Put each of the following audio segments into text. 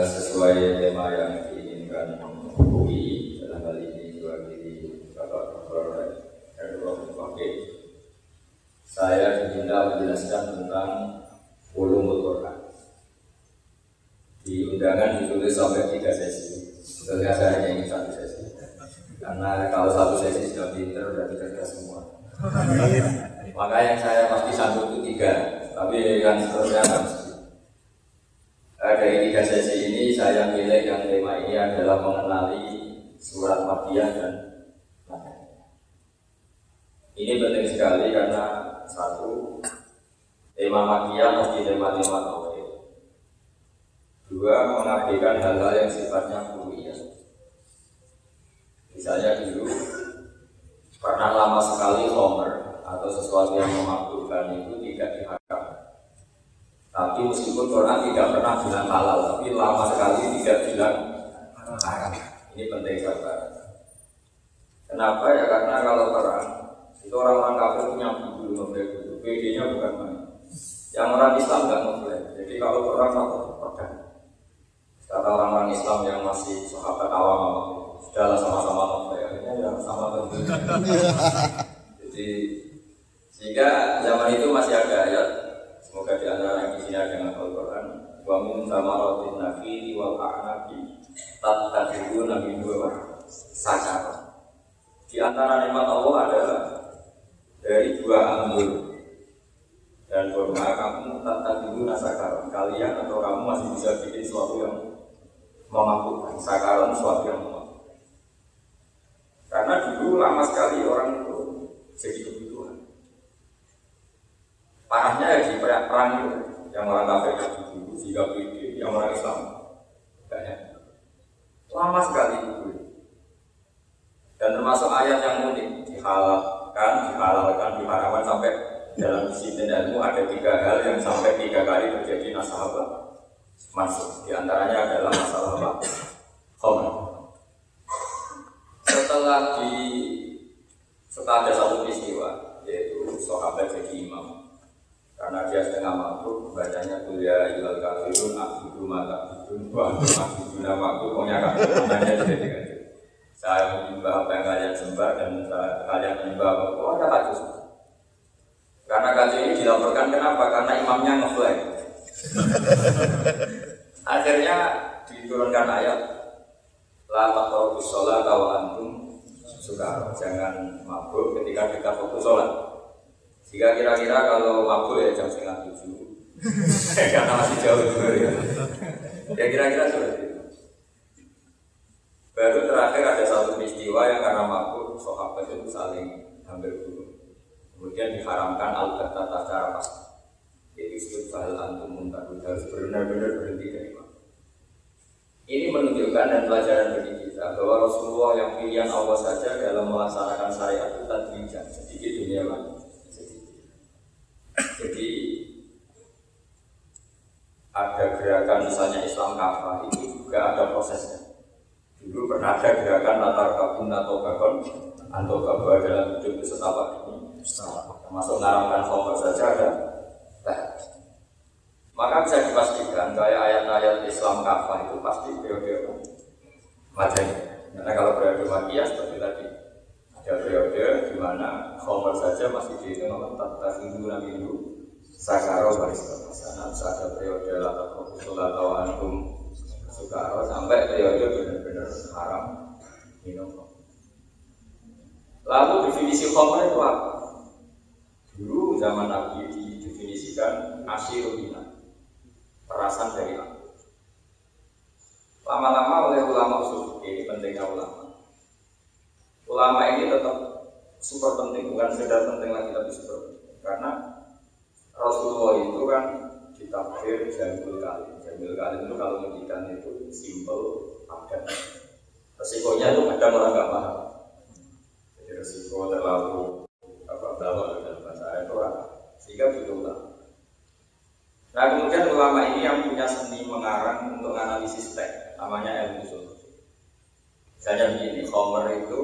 Sesuai tema yang diinginkan UI dalam hal ini diwakili Bapak Dr. Erdogan saya diminta menjelaskan tentang ulumul Quran. Di undangan ditulis sampai tiga sesi. Sebetulnya saya hanya ingin satu sesi karena kalau satu sesi sudah pinter berarti cerdas semua. Maka yang saya pasti sanggup itu tiga. Tapi yang seterusnya nggak mesti Eh, dari tiga sesi ini saya pilih yang tema ini adalah mengenali surat Makkiyah dan Madaniyah. Ini penting sekali karena satu tema Makkiyah mesti tema-tema tauhid. Dua mengabaikan hal-hal yang sifatnya kuliah. Misalnya dulu pernah lama sekali homer atau sesuatu yang memabukkan itu tidak diharapkan tapi meskipun Quran tidak pernah bilang halal, tapi lama sekali tidak bilang haram. Ini penting sahabat. Kenapa ya? Karena kalau perang itu orang-orang kafir punya buku ngeblek dulu. PD-nya bukan main. Yang orang Islam nggak ngeblek. Jadi kalau perang apa? Perang. Kata orang-orang Islam yang masih sahabat awam sudahlah sama-sama ngeblek. Akhirnya ya sama tentu. Jadi sehingga zaman itu masih ada ayat Semoga di antara yang di sini ada yang hafal Quran. Wa min samaratin nakhili wal a'nabi tattakhidhu nabi dua sakar. Di antara nikmat Allah adalah dari dua anggur dan kurma kamu tattakhidhu nasakar. Kalian atau kamu masih bisa bikin sesuatu yang memabukkan. Sakaran sesuatu yang memabukkan. Karena dulu lama sekali orang itu jadi kebutuhan. Parahnya ya di perang perang itu yang orang kafir dulu PD, yang orang Islam banyak. Lama sekali. Dan termasuk ayat yang unik dihalalkan, dihalalkan, diharamkan sampai dalam disiplin ilmu ada tiga hal yang sampai tiga kali terjadi nasabah masuk. Di antaranya adalah masalah apa? Khomer. Setelah di setelah ada satu peristiwa yaitu sahabat jadi imam karena dia setengah mabuk bacanya kuliah ilal kafirun abudu mata bidun wa abudu nama aku pokoknya kafirun hanya jadi saya menyembah apa yang kalian sembah dan saya, kalian menyembah apa? Oh ada kacau karena kacau ini dilaporkan kenapa? Karena imamnya ngeflag. Akhirnya diturunkan ayat la taqrabu sholat wa antum suka jangan mabuk ketika kita fokus sholat. Jika kira-kira kalau mabuk ya jam setengah tujuh, karena masih jauh juga ya. Ya kira-kira seperti itu. Baru terakhir ada satu peristiwa yang karena mabuk sahabat itu saling hampir bunuh. Kemudian diharamkan al-qatata secara pas. Jadi fahal antum muntahu harus benar-benar berhenti dari mabuk. Ini menunjukkan dan pelajaran bagi kita bahwa Rasulullah yang pilihan Allah saja dalam melaksanakan syariat itu tadi sedikit dunia lagi. Jadi ada gerakan misalnya Islam kafah itu juga ada prosesnya. Dulu pernah ada gerakan latar kabun atau bakon atau kabah dalam hidup setapak ini. Termasuk ngaramkan khomer saja ada Maka bisa dipastikan kayak ayat-ayat Islam kafah itu pasti periode Madani. Karena kalau periode Makiyah seperti tadi ada periode di mana khomer saja masih dihitung tentang minggu minggu sakaro baris kepasangan ada periode latar kokusul atau antum sukaro sampai periode benar-benar haram minum lalu definisi khomer itu apa? dulu zaman Nabi didefinisikan asyirulina perasan dari aku lama-lama oleh ulama usul ini pentingnya ulama ulama ini tetap super penting, bukan sekedar penting lagi tapi super penting. Karena Rasulullah itu kan ditafsir jamil kali. Jamil kali itu kalau ngendikan itu simple, padat. Resikonya itu kadang orang nggak paham. Jadi resiko terlalu apa bawa dalam bahasa Arab itu orang sehingga butuh ulama. Nah kemudian ulama ini yang punya seni mengarang untuk analisis teks, namanya ilmu usul. Misalnya begini, Homer itu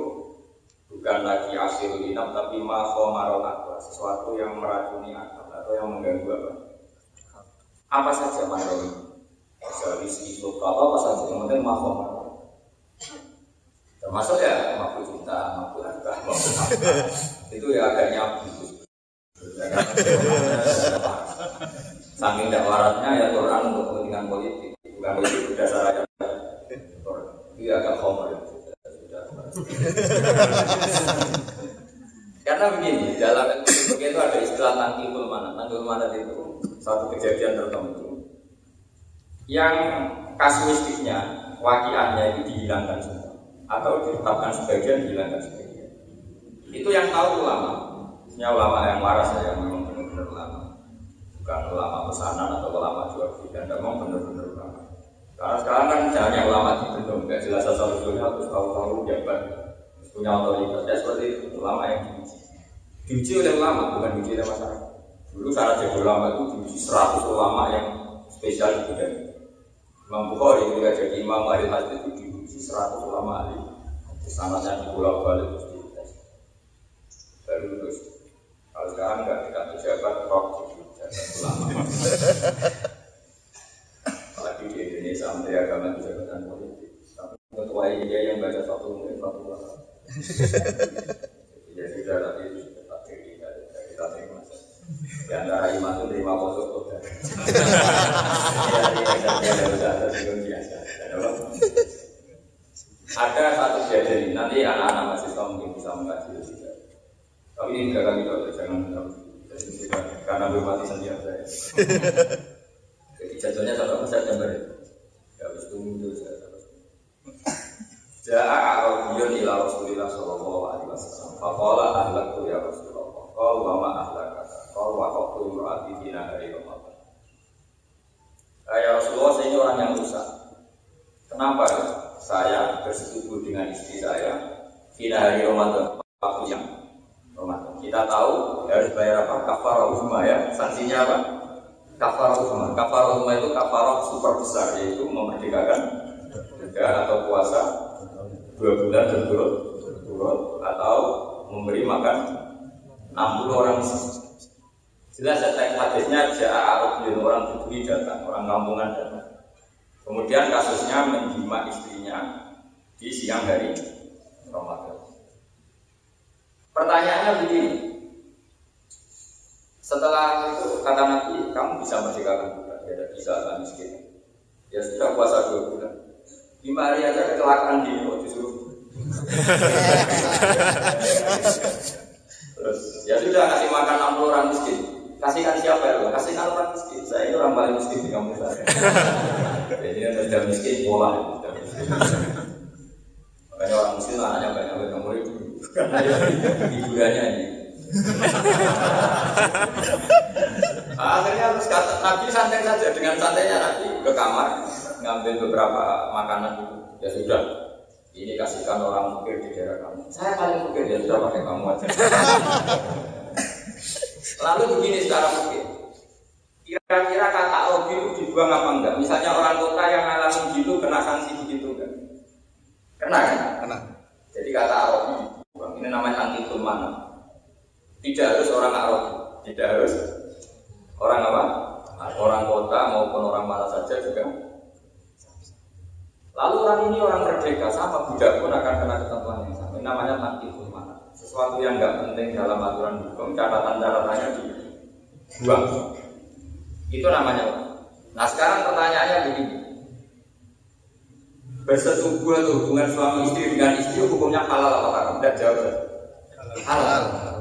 bukan lagi asyirul inam tapi ma khomarul akal, sesuatu yang meracuni akal atau yang mengganggu apa? Apa saja marul Bisa rizki kalau apa saja, yang penting ma khomarul Termasuk ya mampu cinta, mampu harta. Itu ya agak nyabu. Saking waratnya ya Quran untuk kepentingan politik, bukan politik berdasar ayat. Itu ya agak homer. Karena begini, dalam itu ada istilah tangkipul mana. Tangkipul mana itu satu kejadian tertentu. Yang kasuistiknya, wakiannya itu dihilangkan semua. Atau ditetapkan sebagian dihilangkan sebagian. Itu yang tahu ulama. Maksudnya ulama yang waras ya yang memang benar-benar ulama. Bukan ulama pesanan atau ulama jual dan memang benar-benar ulama. Karena sekarang kan caranya ulama di bendung nggak jelas asal usulnya terus tahu-tahu jabat punya otoritas. Ya seperti itu ulama yang diuji. Diuji oleh ulama bukan diuji oleh masyarakat dulu cara jadi ulama itu diuji 100 ulama yang spesial di bidang Imam Bukhari ketika jadi imam hari hadis itu diuji 100 ulama ahli sanatnya di pulau balik terus dites baru terus. Kalau sekarang nggak kita pejabat rock jadi ulama. Apalagi di Indonesia menteri agama itu jabatan politik. Tapi ketua dia yang baca satu mungkin satu ulama ya sudah tapi itu sudah tak kita kita terima di antara iman itu terima kosong kok ada satu kejadian nanti anak-anak masih tahu mungkin bisa mengkaji juga. Tapi ini enggak kali kalau jangan karena belum mati sendiri saya. Jadi jatuhnya satu persen jam beri. Ya harus tunggu dulu saya. Ja'a Arabiyun ila Rasulillah sallallahu alaihi wasallam. Faqala ahlaktu ya Rasulullah. Qala wa ma ahlaka. Qala wa qaqtu imra'ati dina hari Ramadan. Ya Rasulullah saya ini orang yang rusak. Kenapa saya bersetubuh dengan istri saya Fina hari Ramadan waktu yang Ramadan. Kita tahu harus bayar apa? Kafar rumah ya. Sanksinya apa? Kafar rumah. Kafar rumah itu kafar super besar yaitu memerdekakan ya, atau puasa dua bulan berturut turut atau memberi makan 60 orang Jelas ya teks hadisnya Ja'a Arab orang Bedui datang, orang kampungan datang. Kemudian kasusnya menjima istrinya di siang hari Ramadan. Pertanyaannya begini, setelah itu kata Nabi, kamu bisa merdekakan bukan? Ya bisa, kan miskin. Ya sudah puasa dua bulan. Lima hari aja kecelakaan di kok disuruh. Terus ya sudah kasih makan 60 orang miskin. Kasihkan siapa ya? Kasihkan orang miskin. Saya ini orang paling miskin di kampung saya. Jadi yang sudah miskin pola. Makanya orang miskin anaknya banyak banyak murid. Karena hiburannya ini. Akhirnya harus kata Nabi santai saja dengan santainya Nabi ke kamar ngambil beberapa makanan itu. Ya sudah, ini kasihkan orang fakir di daerah kamu. Saya paling fakir ya sudah pakai kamu aja. Lalu begini secara mungkin. Kira-kira kata Robi itu dibuang apa enggak? Misalnya orang kota yang ngalamin gitu kena sanksi begitu enggak? Kena kan? Kena. Jadi kata Robi ini namanya anti mana? Tidak harus orang Arab, tidak harus orang apa? Orang kota maupun orang mana saja juga. Lalu orang ini orang merdeka sama budak pun akan kena ketentuan yang sama. Ini namanya anti mana? Sesuatu yang nggak penting dalam aturan hukum, catatan-catatannya dibuang. Itu namanya. Nah sekarang pertanyaannya begini. Bersetubuh atau hubungan suami istri dengan istri hukumnya halal apa haram? Tidak jawab. Halal. halal.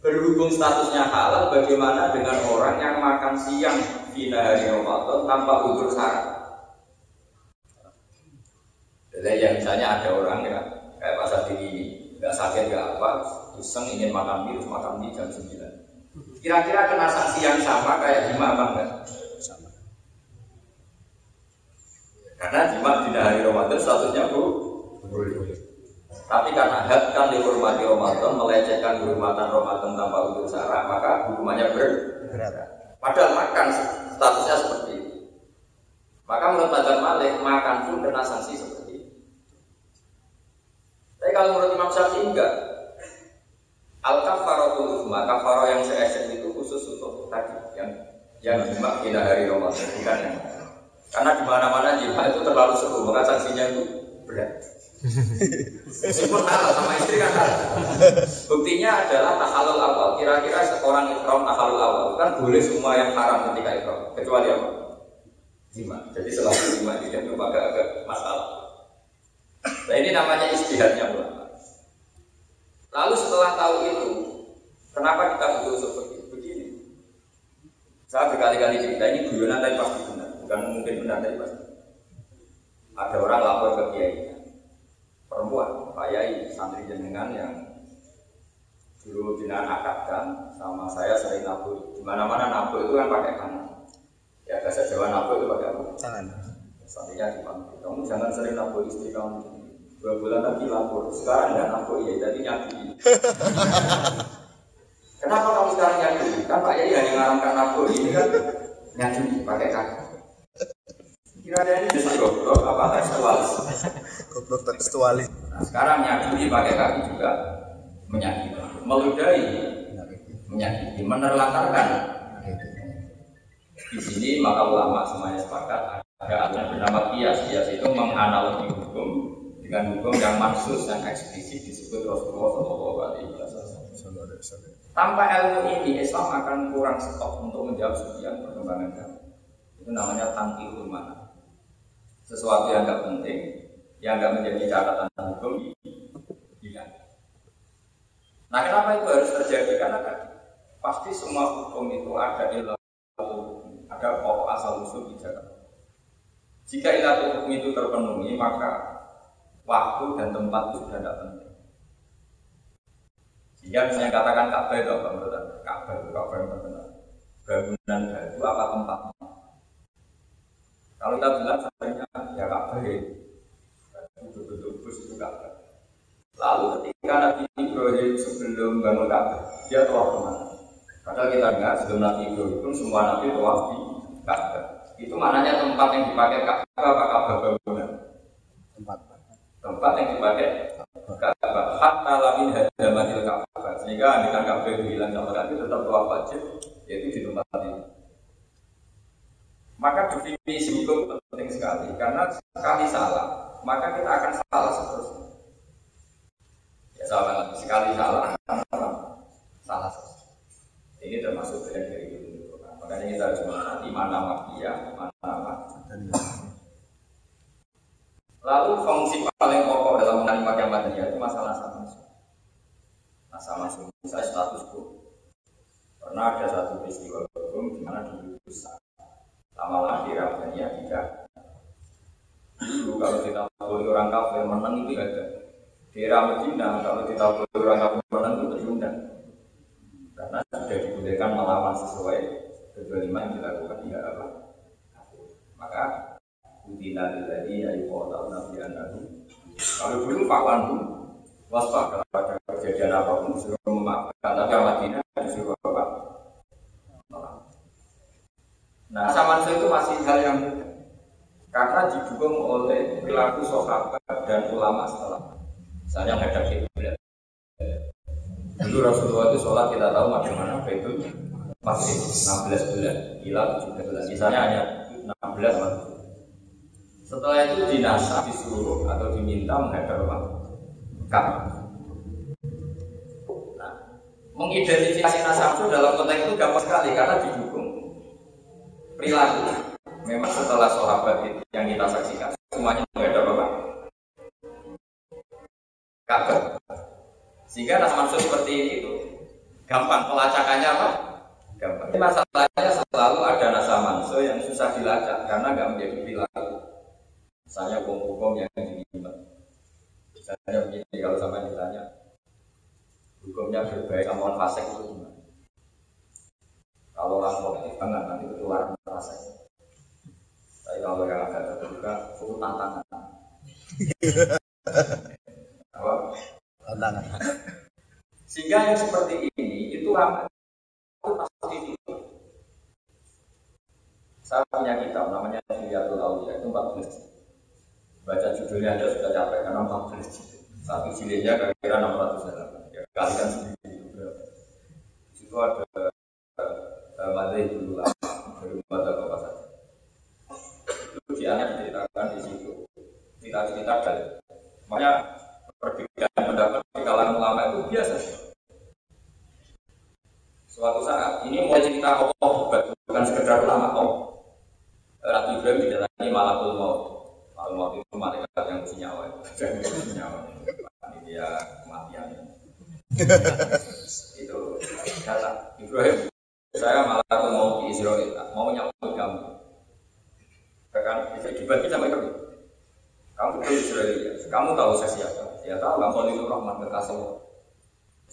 Berhubung statusnya halal, bagaimana dengan orang yang makan siang di hari Ramadan tanpa udur syarat? Jadi yang misalnya ada orang ya kayak pasar ini nggak sakit nggak apa, iseng ingin makan mie, makan mie jam 9. Kira-kira kena sanksi yang sama kayak jima apa enggak? Sama. Karena jima di hari Ramadan statusnya bu, Tapi karena hak kan dihormati Ramadan, melecehkan kehormatan Ramadan tanpa udur syarat, maka hukumannya berat. Padahal makan statusnya seperti itu. Maka menurut Mazhab Malik, makan pun kena sanksi seperti itu. Tapi kalau menurut Imam Syafi'i enggak. Al kafaratul uzma, kafaro yang saya itu khusus untuk tadi yang yang jima pada hari Ramadan, bukan yang karena di mana-mana jima itu terlalu seru, maka sanksinya itu berat. Meskipun halal sama istri kan halal. Buktinya adalah tahalul awal. Kira-kira seorang ikram tahalul awal kan boleh semua yang haram ketika ikram, kecuali apa? Jima. Jadi selalu jima tidak itu agak-agak masalah. Nah ini namanya istihadnya ulama. Lalu setelah tahu itu, kenapa kita butuh seperti begini? Saya berkali-kali cerita ini guyonan tapi pasti benar, bukan mungkin benar tapi pasti. Ada orang lapor ke kiai, perempuan, Pak Yai, santri jenengan yang bina akadkan sama saya sering nabur. Di mana-mana nabur itu kan pakai kanan. Ya bahasa Jawa nabur itu pakai apa? Tangan. Santrinya dipanggil, kamu jangan sering nabur istri kamu. Dua bulan lagi lapor sekarang nggak lapor ya jadi nyakiti kenapa kamu sekarang nyakiti kan Pak Yai hanya ngaramkan lapor ini kan? Nyakiti pakai kaki kira-kira ini justru goblok apa tekstualis goblok tekstualis. Nah, sekarang nyakiti pakai kaki juga menyakiti meludahi menyakiti menerlantarkan di sini maka ulama semuanya sepakat ada aturan bernama kias kias itu menganalogi hukum dengan hukum yang mansus yang eksplisit disebut Rasulullah Shallallahu Alaihi Wasallam. Tanpa ilmu ini Islam akan kurang stok untuk menjawab sekian perkembangan kamu. Itu namanya tangkil mana. Sesuatu yang tidak penting, yang tidak menjadi catatan hukum. Nah kenapa itu harus terjadi? Karena kan pasti semua hukum itu ada ilmu ada pokok asal usul di Jakarta. Jika ilah hukum itu terpenuhi, maka waktu dan tempat itu sudah tidak penting. Sehingga misalnya katakan Ka'bah itu apa menurut Anda? Ka'bah itu Ka'bah yang terkenal. Bangunan itu apa tempatnya? Kalau kita bilang sebenarnya ya Ka'bah ya betul-betul bus itu Ka'bah. Lalu ketika Nabi Ibrahim sebelum bangun Ka'bah, dia telah ke mana? Padahal kita ingat sebelum Nabi Ibrahim pun semua Nabi telah di Ka'bah. Itu mananya tempat yang dipakai Ka'bah apa Ka'bah bangunan? Tempat tempat yang dipakai Ka'bah hatta lamin hadamatil Ka'bah sehingga andaikan Ka'bah hilang sama kaki tetap tawaf wajib yaitu di tempat ini maka definisi hukum penting sekali karena sekali salah maka kita akan salah seterusnya ya salah sekali salah. Salah. Ini termasuk bagian dari itu makanya kita harus mengenali mana makia mana nama Lalu fungsi paling pokok dalam mengenai pakaian material itu masalah sama Masa masuk saya status quo. Pernah ada satu peristiwa hukum di mana di Yusa lama-lama di Rabbania tidak. Dulu kalau kita boleh orang kafir menang itu ada. Di Medina kalau kita orang kafir menang itu terundang. Karena sudah dibolehkan melawan sesuai kedoliman yang dilakukan tidak apa. Maka Udina lilladhi ayuqotal nabi anahu Kalau dulu Pak Wandu Waspada pada kejadian apa pun Disuruh memaafkan Tapi Madinah disuruh apa? Nah sama itu masih hal yang Karena didukung oleh perilaku sahabat dan ulama setelah Misalnya menghadap kiblat Dulu Rasulullah itu sholat kita tahu bagaimana itu pasti 16 bulan, gila 17 bulan. Misalnya hanya 16 bulan. Setelah itu dinasa disuruh diminta menghadap apa? Ka'bah. Nah, mengidentifikasi nasab itu dalam konteks itu gampang sekali karena didukung perilaku. Memang setelah sahabat itu yang kita saksikan semuanya menghadap apa? Ka'bah. Sehingga nasab seperti ini itu gampang pelacakannya apa? Gampang. Masalahnya selalu ada nasa manso yang susah dilacak karena nggak menjadi perilaku. Misalnya hukum-hukum yang. Misalnya begini, kalau sama ditanya, hukumnya berbaik sama orang fasik itu gimana? Kalau orang positif banget nanti ketularan fasik. Tapi kalau yang agak terbuka itu tantangan. Apa? Tantangan. Sehingga yang seperti ini itu ramai. Itu pasti itu. Saya punya kitab namanya Filiatul Aulia itu 14 jilid. Baca judulnya aja sudah capek karena 14 jilid. Satu jilidnya kira-kira 600 halaman. Ya, kalikan sendiri itu berapa. Di situ ada uh, Madai dulu lama dari baca apa saja. Itu dianya diceritakan di situ. Cerita-cerita dari makanya perbedaan pendapat di kalangan ulama itu biasa. Suatu saat ini mau cerita Allah bukan sekedar ulama Allah. Ratu Ibrahim didatangi malakul maut. Malakul maut itu malaikat yang punya nyawa. Yang punya nyawa. Dia kematian. itu kata Ibrahim. Saya malakul maut di Israel. Mau nyambut kamu. Bahkan dibagi sama Ibrahim. Kamu itu Israel. Kamu tahu saya siapa? Ya tahu. Kamu itu Rahman kekasih Allah.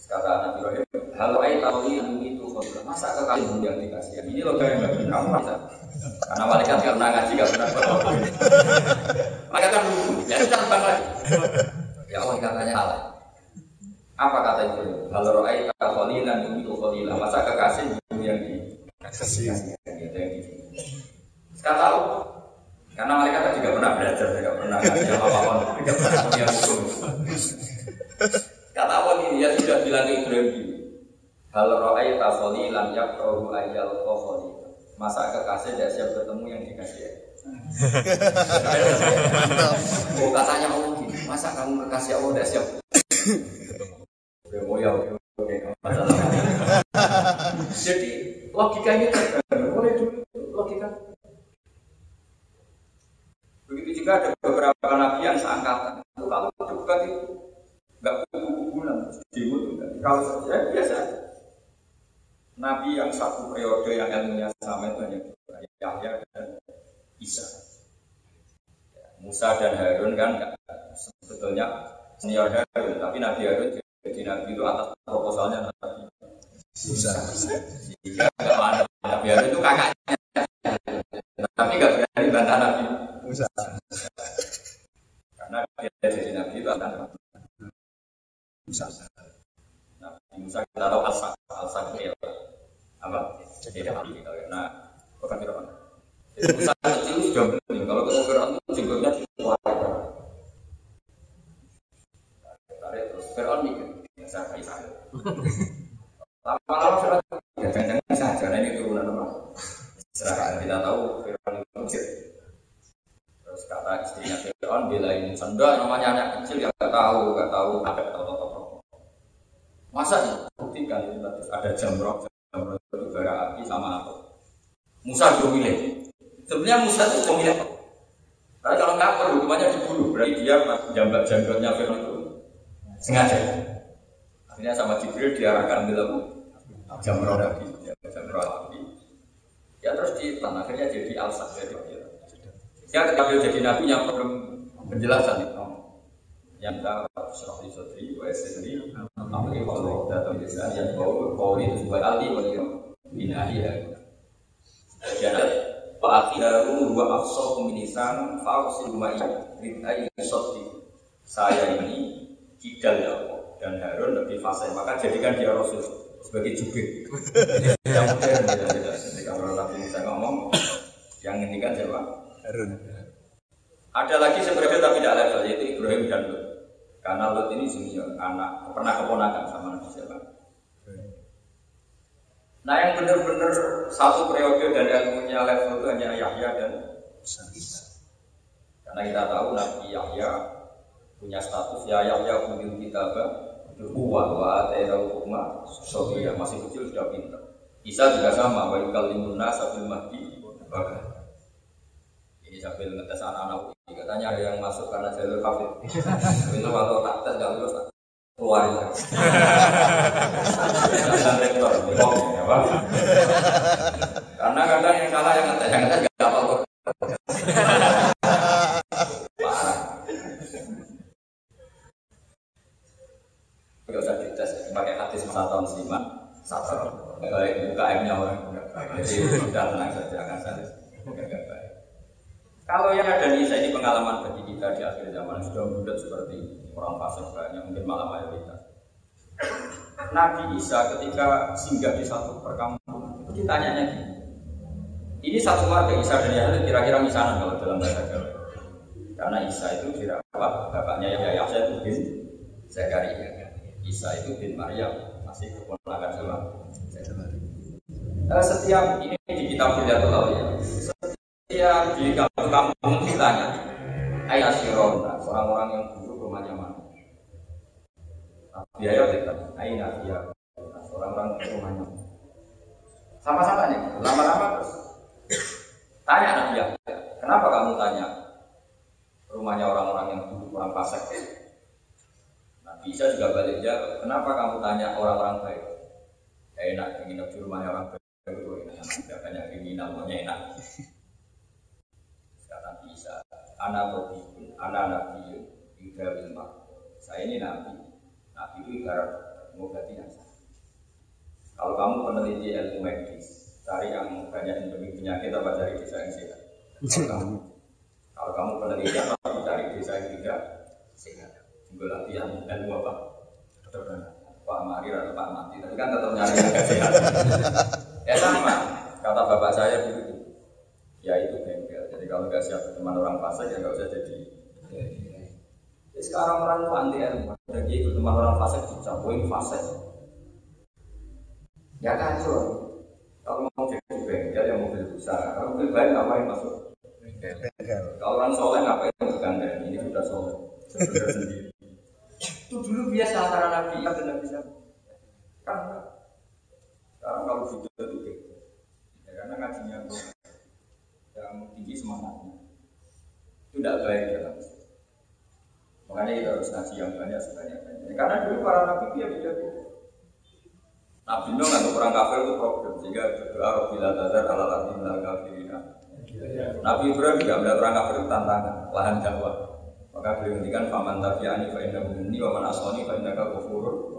Kata Nabi Ibrahim, Halo ayat tahu itu khotbah. Masa kekasih yang dikasih? Ini loh kayak kamu masa. Karena malaikat nggak pernah ngaji, nggak pernah berdoa. Malaikat kan lucu, ya sudah bang lagi. Ya Allah katanya salah. Apa kata itu? Halo roai kholilan itu kholilan. Masa kekasih yang dikasih? Gitu yang di. Kata Allah. Karena mereka kan juga pernah belajar, tidak pernah ngaji apa-apa, tidak pernah punya hukum. Kata Allah ya ke Ibrahim Hal ro'ay tasoli lam yakrohu ayal koholi Masa kekasih tidak siap ketemu yang dikasih. Oh katanya Allah gini, masa kamu kekasih Allah tidak siap? Ya ya Jadi logikanya boleh dulu logika. Begitu juga ada beberapa nabi yang seangkatan. Kalau debat itu nggak kubu-kubunan diwud kalau saya biasa. Nabi yang satu periode yang ilmunya sama itu hanya Yahya dan Isa. Musa dan Harun kan sebetulnya senior Harun tapi Nabi Harun jadi Nabi itu atas proposalnya Nabi. Musa. Sehingga ada Nabi Harun. Itu kakaknya. Tapi nggak berani bantah Nabi. Musa. Karena dia jadi Nabi itu antara Musa. Nah, Musa kita tahu asal asal kecil apa? Jadi ada nabi kita. Nah, bukan. Jadi Musa kecil sudah belum. Kalau ketemu Fir'aun itu jenggotnya dikeluar. Tarik terus Fir'aun nih, biasa kayak saya. Lama-lama Fir'aun ya jangan-jangan saja. Nah ini turunan apa? Serahkan kita tahu Fir'aun itu Mesir. Terus kata istrinya Fir'aun belain Musa. Enggak, namanya anak kecil ya nggak tahu, nggak tahu ada atau Masa buktikan itu tadi ada jamroh, jamroh itu bara api sama apa? Musa juga milih. Itu pemilih. Tapi kalau nggak perlu hukumannya dibunuh. Berarti dia jambak jambrotnya Fir'aun itu sengaja. Akhirnya sama Jibril diarahkan dalam jamroh api, jamroh api. Ya terus di tanah akhirnya jadi alsak jadi. Ya ketika dia jadi nabi yang problem penjelasan itu yang kita serah di sotri, wsri, amri kalau datang di sana yang bau bau itu sebuah ali walau binahi ya. Pak Akhidaru dua afsal pemilisan fausil rumah ini rintai sotri. Saya ini kidal ya Allah dan Harun lebih fasih maka jadikan dia Rasul sebagai jubir. yang modern ya, ketika orang Nabi Musa ngomong yang ini kan siapa? Harun. Ada lagi sebenarnya tapi tidak level yaitu Ibrahim dan Lut. Karena Lut ini junior, anak pernah keponakan sama Nabi siapa? Nah yang benar-benar satu periode dan ilmunya level itu hanya Yahya dan Karena kita tahu Nabi Yahya punya status ya Yahya punya kitab Huwa wa atayna hukma Sofiya. Masih kecil sudah pintar. Isa juga sama Wa yukallimun nasa fil mahdi ini sambil ngetes anak-anak katanya ada yang masuk karena jalur kafir. Itu kalau tak tes dan rektor karena kadang yang salah yang ngetes yang nggak apa-apa parah nggak usah dites pakai hati saton siman saton. Baik buka aibnya orang baik. Jadi sudah tenang saja akan saya enggak baik. Kalau yang ada di saya ini pengalaman bagi kita di akhir zaman sudah mudah seperti orang fasik banyak mungkin malah mayoritas. Nabi Isa ketika singgah di satu perkampungan itu ditanyanya gini. Ini satu warga Isa dan Yahya kira-kira misalnya kalau dalam bahasa Jawa. Karena Isa itu dirawat bapaknya Yahya itu bin Zakaria. Isa itu bin Maryam masih keponakan sama uh, setiap ini di kitab Hidayatul ya. Di kampung ditanya, ayah sirona, orang-orang yang dulu rumahnya mana? Biaya kita, ayah dia, orang-orang rumahnya. Sama-sama nih, lama-lama terus. Tanya anak dia, kenapa kamu tanya rumahnya orang-orang yang dulu kurang pasek? Nah, bisa juga balik jawab, kenapa kamu tanya orang-orang baik? Enak, ingin di rumahnya orang baik itu enak, banyak kriminal, maunya enak. Sekarang bisa, anak robikun, anak nabi, tiga lima. Saya ini nabi, nabi itu ibarat ganti yang Kalau kamu peneliti ilmu medis, cari yang banyak endemik penyakit apa cari desa yang sehat. Kalau kamu, kalau kamu peneliti apa cari desa yang tidak sehat. Juga latihan ilmu apa? Kedokteran. Pak Mari atau Pak Mati, tapi kan tetap nyari yang sehat. ya sama, kata bapak saya begitu. Ya itu bengkel. Jadi kalau nggak siap teman orang fase ya nggak usah jadi. Ya, sekarang orang itu anti ilmu. Ada gitu teman orang fase dicampuri fase. Ya kacau. Kalau mau jadi bengkel ya mobil besar. Kalau mobil baik ngapain masuk? Kalau orang soleh ngapain digandeng? Ini sudah soleh. Sudah sendiri. Itu dulu biasa antara Nabi dan Nabi. Kan sekarang kalau video itu gitu. Ya, karena ngajinya yang tinggi semangatnya. Itu tidak baik dalam Makanya kita harus ngaji yang banyak sebanyak-banyaknya. Karena dulu para nabi dia beda-beda. Nabi Nuh nggak orang kafir itu problem sehingga berdoa bila tazar ala arti kafirina. Nabi Ibrahim juga melihat orang kafir itu tantangan lahan dakwah. Maka beliau ngendikan faman tabi'ani fa inna minni wa man asani fa innaka ghafurur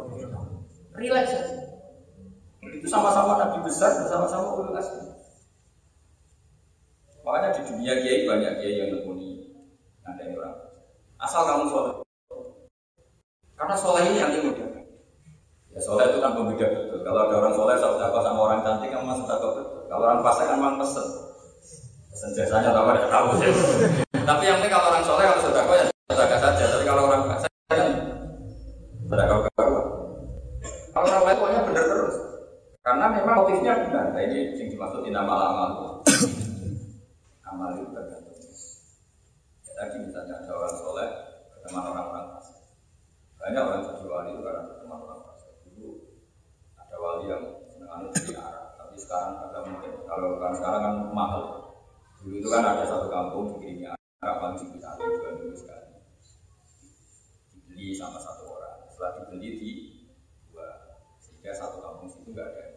Relax saja. Itu sama-sama nabi besar bersama-sama ulul asmi. Makanya di dunia kiai banyak kiai yang nekuni ada yang orang. Asal kamu soleh. Karena soleh ini anti mudah. Ya soleh itu kan pembeda betul. Kalau ada orang soleh saya sama orang cantik kan masuk takut betul. Kalau orang fase kan memang pesen. Pesen jasanya tahu ada tahu sih. Tapi yang penting kalau orang soleh kalau sudah ya sudah saja. Tapi kalau orang fasik kan kau kau. Kalau orang lain pokoknya benar terus. Karena memang motifnya benar. Nah, ini yang dimaksud di nama amal. amal itu tergantung. Ya, tadi misalnya ada orang soleh berteman orang-orang fasik. Banyak orang jadi wali itu karena berteman orang fasik. Dulu ada wali yang senang di arah. Tapi sekarang ada mungkin. Kalau kan sekarang kan mahal. Dulu itu kan ada satu kampung di kapan sih bisa dua minggu sekali dibeli sama satu orang dibeli di dua sehingga satu kampung situ nggak ada yang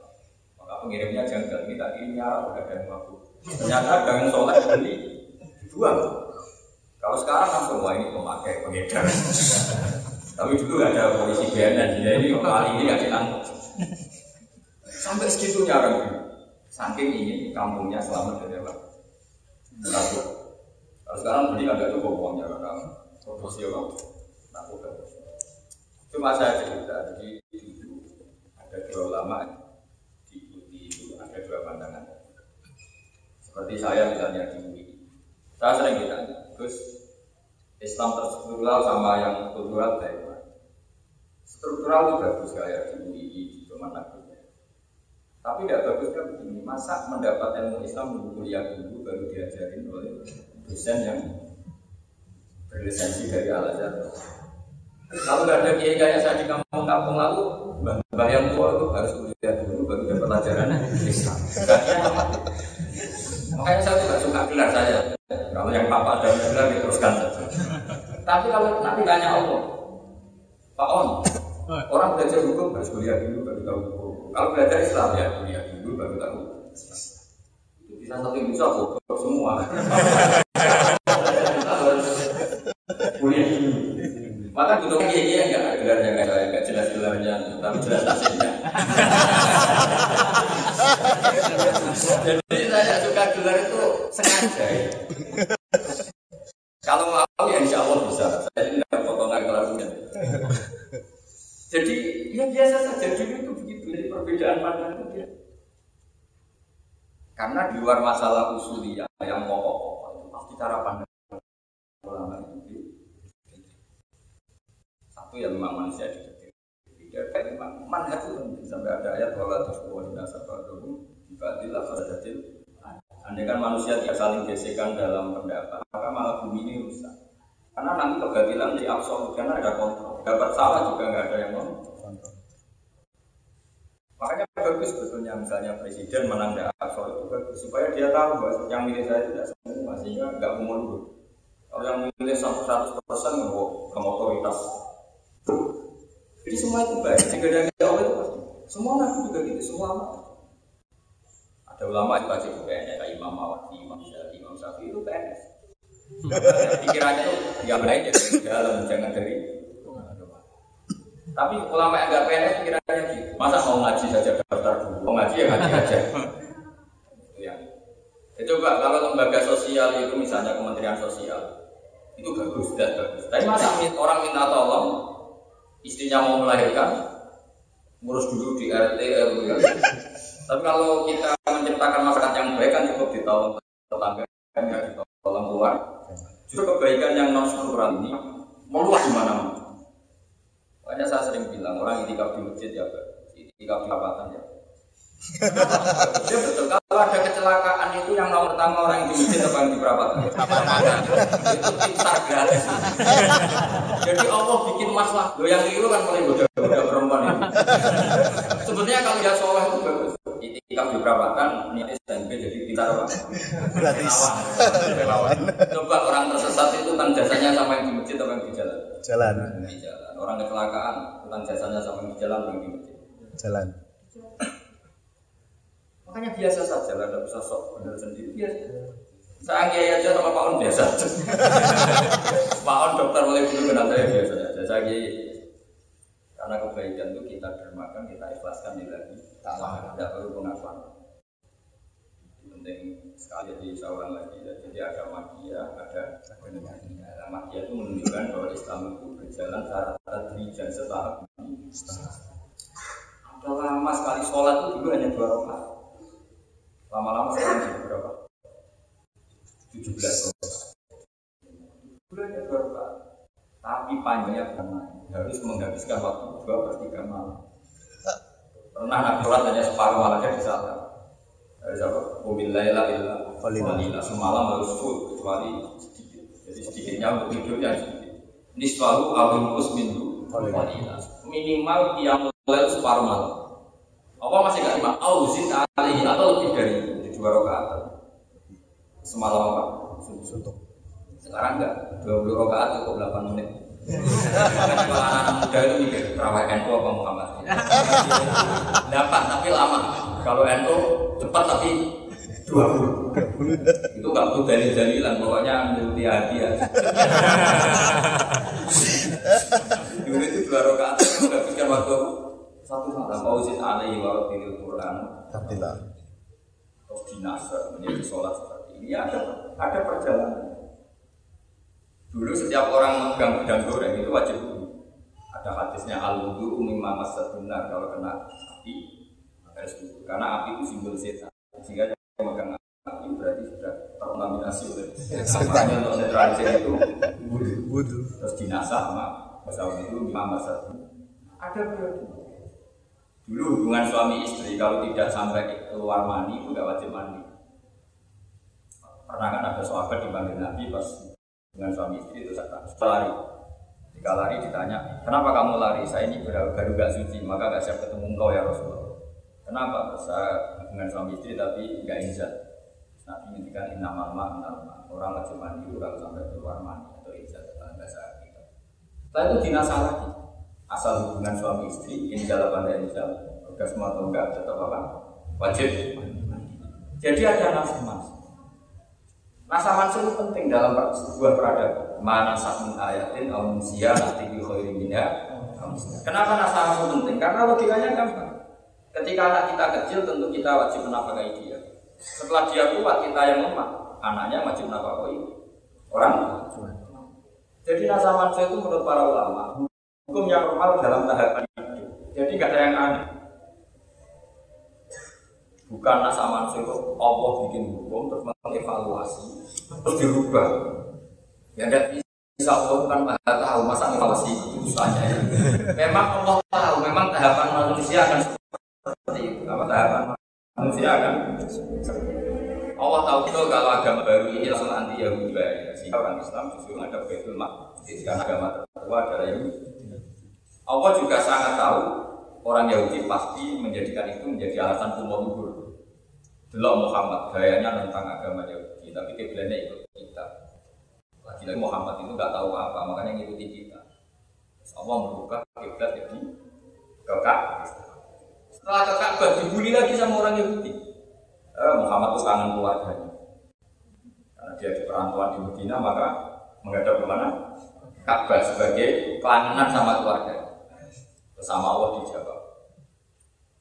maka pengirimnya jangan ini tadi nyarap udah ada yang mampu. Ternyata dengan soleh beli dijual kalau sekarang kan semua ini pemakai pengedar. Tapi dulu nggak ada polisi BNN jadi ini kali ini nggak ditangkap sampai segitunya orang saking ingin kampungnya selamat dari apa? Kalau sekarang beli agak cukup uangnya karena proporsional. Nah, Cuma saya cerita, jadi ada dua ulama diikuti itu ada dua pandangan. Seperti saya misalnya di UI. Saya sering ditanya, terus Islam terstruktural sama yang kultural baik Struktural itu bagus kayak di UI, di Kemenang Tapi tidak bagus kan begini, masa mendapat ilmu Islam dulu kuliah dulu baru diajarin oleh dosen yang berlisensi dari Al Azhar. Kalau nggak ada kiai kayak saya di kampung-kampung lalu, mbah yang tua itu harus kuliah dulu baru dapat pelajaran Islam. Makanya saya juga suka gelar saya. Kalau yang papa ada gelar diteruskan saja. Tapi kalau nanti tanya Allah, Pak On, orang belajar hukum harus kuliah dulu baru tahu hukum. Kalau belajar Islam ya kuliah dulu baru tahu. Itu bisa tapi bisa kok semua. kuliah dulu. Maka butuh kiai kiai ada gelarnya kayak saya, enggak jelas gelarnya, tapi jelas hasilnya. Jadi saya suka gelar itu sengaja. Ya. Kalau mau ya insya Allah bisa. Saya tidak potongan kelasnya. Jadi ya biasa saja dulu itu begitu. Jadi perbedaan pandangan itu dia. Karena di luar masalah usuliyah yang pokok-pokok itu pasti cara pandang ulama itu satu yang memang manusia di tidak kayak memang manhaj itu sampai ada ayat wala nasabah dulu dibatilah jadil Andai kan manusia tidak saling gesekan dalam pendapat, maka malah bumi ini rusak. Karena nanti kebatilan di absolut, karena ada kontrol. Dapat salah juga nggak ada yang kontrol. Makanya bagus sebetulnya misalnya presiden menang di absolut itu bagus supaya dia tahu bahwa yang milih saya tidak semua sehingga nggak mundur. Kalau yang milih satu seratus persen otoritas. Jadi semua itu baik. Jika ada Allah itu pasti. Semua nabi juga gitu. Semua ada ulama baca ke PNS, kayak Imam Mawardi, Imam Syafi'i, Imam Syafi'i itu PNS. Pikirannya itu yang lain dari dalam, jangan dari tapi ulama yang nggak PNS pikirannya gitu. Masa mau ngaji saja daftar dulu, mau ngaji ya ngaji aja. ya. ya. Coba kalau lembaga sosial itu misalnya Kementerian Sosial itu bagus dan bagus. Tapi masa orang minta tolong istrinya mau melahirkan, ngurus dulu di RT RW tapi kalau kita menciptakan masyarakat yang baik kan cukup ditolong tetangga, kan ya ditolong keluar. Justru kebaikan yang non struktural ini meluas di mana-mana. Makanya saya sering bilang orang itikaf di masjid ya, itikaf di lapatan ya. ya betul. Kalau ada kecelakaan itu yang nomor pertama orang yang di masjid apa yang di perapatan? itu pintar gratis. Jadi Allah bikin masalah. Lo yang itu kan paling bodoh-bodoh perempuan ini. Sebenarnya kalau dia soleh itu bagus itikaf di perapatan niatnya SMP jadi pintar apa? Gratis. Coba orang tersesat itu utang jasanya sama yang di masjid atau yang di jalan? Jalan. Di jalan. Orang kecelakaan utang jasanya sama yang di jalan yang di masjid? Jalan. Makanya biasa saja lah, tidak usah sok benar sendiri biasa. Saya kiai aja sama Pak On biasa. Pak On dokter boleh dulu kenal saya biasa saja. Saya kiai karena kebaikan itu kita dermakan, kita ikhlaskan di lagi. Tak tidak perlu pengakuan. Penting sekali jadi seorang lagi. Jadi ada magia, ada nah, magia itu menunjukkan bahwa Islam itu berjalan secara tadrijan setahap. Ada lama sekali sholat itu dulu hanya dua rakaat. Lama-lama sekarang jadi berapa? 17 rakaat. Dulu hanya dua rakaat. Tapi panjangnya bukan harus menghabiskan waktu dua per tiga malam. Pernah Nabi sholat hanya separuh malamnya di sana. Dari? Ubillahilah illa qalila. Semalam harus full kecuali sedikit. Jadi sedikitnya untuk tidurnya sedikit. Nisfahu awil musminhu qalila. Minimal yang mulai separuh malam. Apa masih gak lima? Auzin alaihi atau lebih dari itu di dua rakaat. Semalam apa? Suntuk. Sekarang enggak, 20 rakaat cukup 8 menit. Kalau anak muda itu mikir terawih NU apa Muhammad? Dapat tapi lama. Kalau NU cepat tapi dua puluh. Itu nggak perlu dalil dalilan, pokoknya ambil hati ya. Dulu itu dua rakaat malam. Fauzin alaihi wa bil Quran. Alhamdulillah. Terus dinasa menjadi sholat seperti ini ada ada perjalanan. Dulu setiap orang megang gedang goreng itu wajib. Ada hadisnya al wudhu mimma benar kalau kena api harus wudhu. Karena api itu simbol setan. Sehingga yang megang api berarti sudah terkontaminasi oleh makanya untuk netralisir itu wudhu. Terus dinasah sama bahasa itu mimma Ada berarti. Dulu hubungan suami istri kalau tidak sampai keluar mandi itu tidak wajib mandi. Pernah kan ada sahabat dipanggil Nabi pas dengan suami istri itu saya lari. Jika lari ditanya, kenapa kamu lari? Saya ini baru, gak suci, maka gak siap ketemu engkau ya Rasulullah. Kenapa? Saya dengan suami istri tapi gak izat. Nabi ngintikan inna mama inna Orang wajib mandi kalau sampai keluar mandi atau izat dalam bahasa kita. Setelah itu dinasah lagi. Asal hubungan suami istri, ini jalan pada izat. semua atau enggak tetap apa? Wajib. Jadi ada nafsu mas. Nasa mansuh itu penting dalam sebuah peradaban. Mana min ayatin al musia nanti bi khairin minha. Kenapa nasa mansuh penting? Karena logikanya gampang. Ketika anak kita kecil tentu kita wajib menafkahi dia. Setelah dia kuat kita yang lemah, anaknya wajib menafkahi orang. Jadi nasa mansuh itu menurut para ulama hukum yang normal dalam tahapan hidup. Jadi nggak ada yang aneh. Bukan nasa mansuh itu Allah bikin hukum terus mengevaluasi terus dirubah. Ya enggak bisa Allah kan maha tahu masa evaluasi itu saja. Ya. Memang Allah tahu, memang tahapan manusia akan seperti itu. Apa tahapan manusia akan Allah tahu betul kalau agama baru ini langsung anti Yahudi ya. Sehingga orang Islam justru ada Baitul Maqdis karena agama tertua adalah Yahudi. Allah juga sangat tahu orang Yahudi pasti menjadikan itu menjadi alasan umum libur. Delok Muhammad gayanya tentang agama Yahudi, tapi kiblatnya ikut kita. Lagi-lagi Muhammad itu nggak tahu apa, makanya ngikuti kita. Terus Allah merubah kiblat jadi ke Setelah ke Ka'bah lagi sama orang Yahudi. Eh, Muhammad itu kangen keluarganya. Karena dia di perantauan di Medina, maka menghadap ke mana? Ka'bah sebagai kelangenan sama keluarga. Bersama Allah dijawab.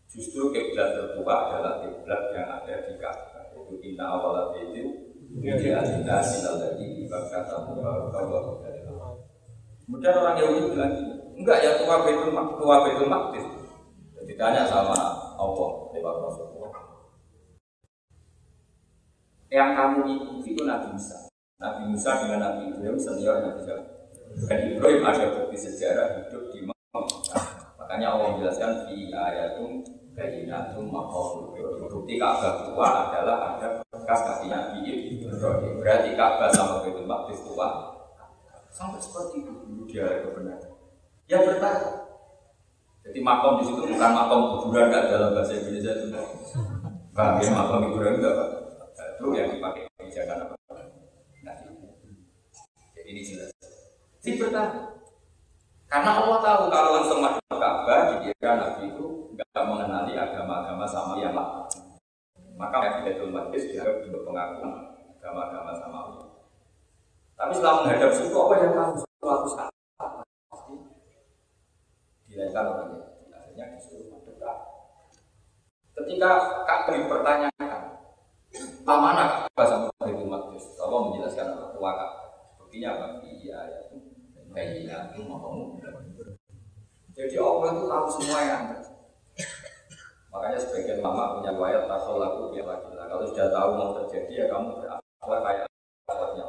Justru kiblat tertua adalah kiblat yang ada di Ka'bah. Itu inna awalat itu Kemudian orang Yahudi bilang enggak ya tua betul tua betul maktis. Jadi tanya sama Allah lewat Rasulullah. Yang kamu ikuti itu Nabi Musa. Nabi Musa dengan Nabi Ibrahim senior Nabi Musa. Dan Ibrahim ada bukti sejarah hidup di. Makanya Allah menjelaskan di ayatum Bayinatum Mahal Bukti Ka'bah tua adalah ada bekas kaki Nabi Ibrahim. Berarti Ka'bah sama Baitul Maqdis tua. Sampai seperti itu. Dulu dia kebenaran. Ya bertahan Jadi makom di situ bukan makom kuburan Gak dalam bahasa Indonesia itu. Paham ya? Makom kuburan enggak Pak Itu yang dipakai kebijakan apa Nah, jadi ini jelas. Jadi bertahan karena Allah tahu kalau langsung masuk Ka'bah, dikira Nabi itu nggak mengenali agama-agama sama yang lain. Maka Nabi Baitul Maqdis dianggap juga pengakuan agama-agama sama Allah. Tapi setelah menghadap suku, apa yang tahu suatu saat pasti dilakukan oleh akhirnya disuruh mendekat. Ketika Ka'bah dipertanyakan, mana Ka'bah sama Baitul Maqdis? Allah menjelaskan apa? Tua Ka'bah. Buktinya apa? Iya, ya. Kayaknya itu mau Jadi Allah itu tahu semua yang ada. Makanya sebagian lama punya wayat tasol laku ya lagi lah. Kalau sudah tahu mau terjadi ya kamu berakhlak kayak akhlaknya.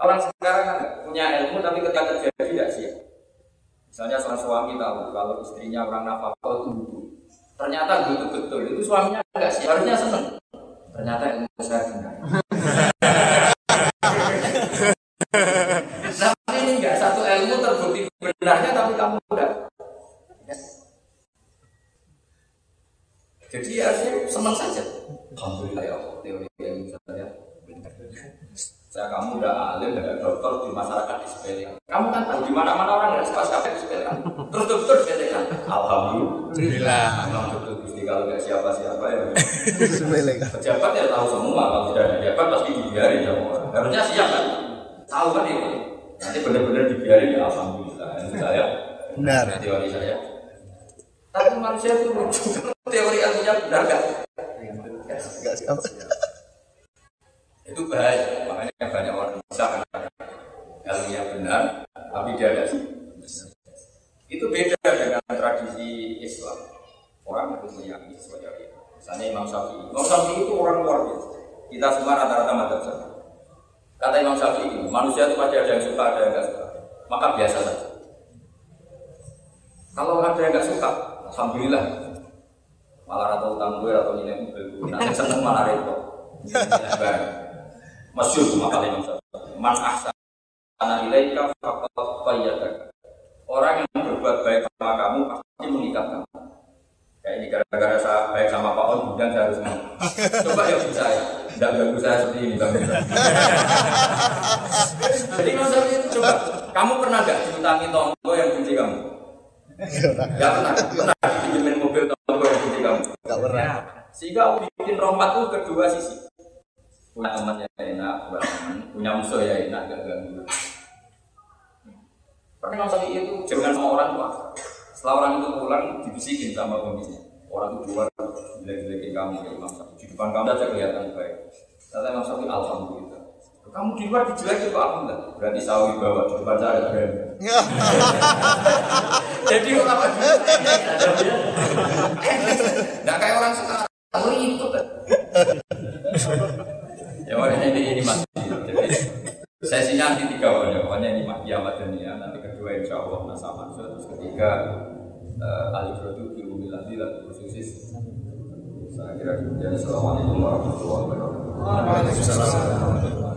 Orang sekarang kan punya ilmu tapi ketika terjadi tidak siap. Misalnya seorang suami tahu kalau istrinya orang nafkah itu butuh. Ternyata betul betul itu suaminya enggak siap. Harusnya seneng. Ternyata ilmu saya benar. benarnya tapi kamu udah jadi harusnya senang saja alhamdulillah ya Allah teori yang misalnya saya kamu udah alim udah dokter di masyarakat di sepele kamu kan tahu di mana mana orang nggak suka siapa sepele terus dokter sepele kan alhamdulillah alhamdulillah gusti kalau nggak siapa siapa ya pejabat ya tahu semua kalau sudah ada pejabat pasti dibiarin semua harusnya siap kan? Tahu kan itu nanti benar-benar dibiarin ya alhamdulillah. Saya benar. teori saya. Tapi manusia itu lucu. Teori ilmunya benar gak? Enggak siap. Itu bahaya, makanya banyak orang bisa ilmunya benar, tapi dia ada Itu beda dengan tradisi Islam. Orang itu meyakini sesuatu itu. Misalnya Imam Syafi'i. Imam Syafi'i itu orang luar biasa. Kita semua rata-rata madzhab sama. Kata Imam Syafi'i, manusia itu pasti ada yang suka, ada yang enggak suka. Maka biasa saja. Kalau ada yang nggak suka, alhamdulillah. Malah atau utang gue atau nilai mobil gue, nanti seneng malah repot. Masyur cuma kali yang Man ahsan anak ilaika qayyadak. Orang yang berbuat baik sama kamu mengikat kamu. Kayak ini gara-gara saya baik sama Pak On, kemudian saya harus Coba ya bisa ya. Tidak bagus saya seperti ini bang. Jadi maksudnya itu coba. Kamu pernah nggak diutangi tonggo yang benci kamu? Gak pernah, pernah dipinjemin mobil tonggo yang putih kamu. Gak pernah. Sehingga bikin rompat itu kedua sisi. Punya teman ya enak. Punya musuh ya enak, gak ganggu. Imam Syafi'i itu jangan sama orang tua. Setelah orang itu pulang, dibisikin sama pemiliknya. Orang itu keluar, jelek-jelekin kamu ya Imam Syafi'i. Di depan kamu aja kelihatan baik. Kata Imam Syafi'i, Alhamdulillah. Kamu di luar dijelekin kok Alhamdulillah. Berarti sawi bawa di depan saya ada berani. Jadi ulama dulu nggak kayak orang sekarang. Aku itu kan. ya makanya ini ini masih. Jadi sesinya nanti tiga pokoknya. Pokoknya ini kiamat dunia. Nanti kedua insya Allah nasa mansur. Terus ketiga alif rodu biru miladi dan khususis. Saya kira demikian. Assalamualaikum warahmatullahi wabarakatuh. Waalaikumsalam.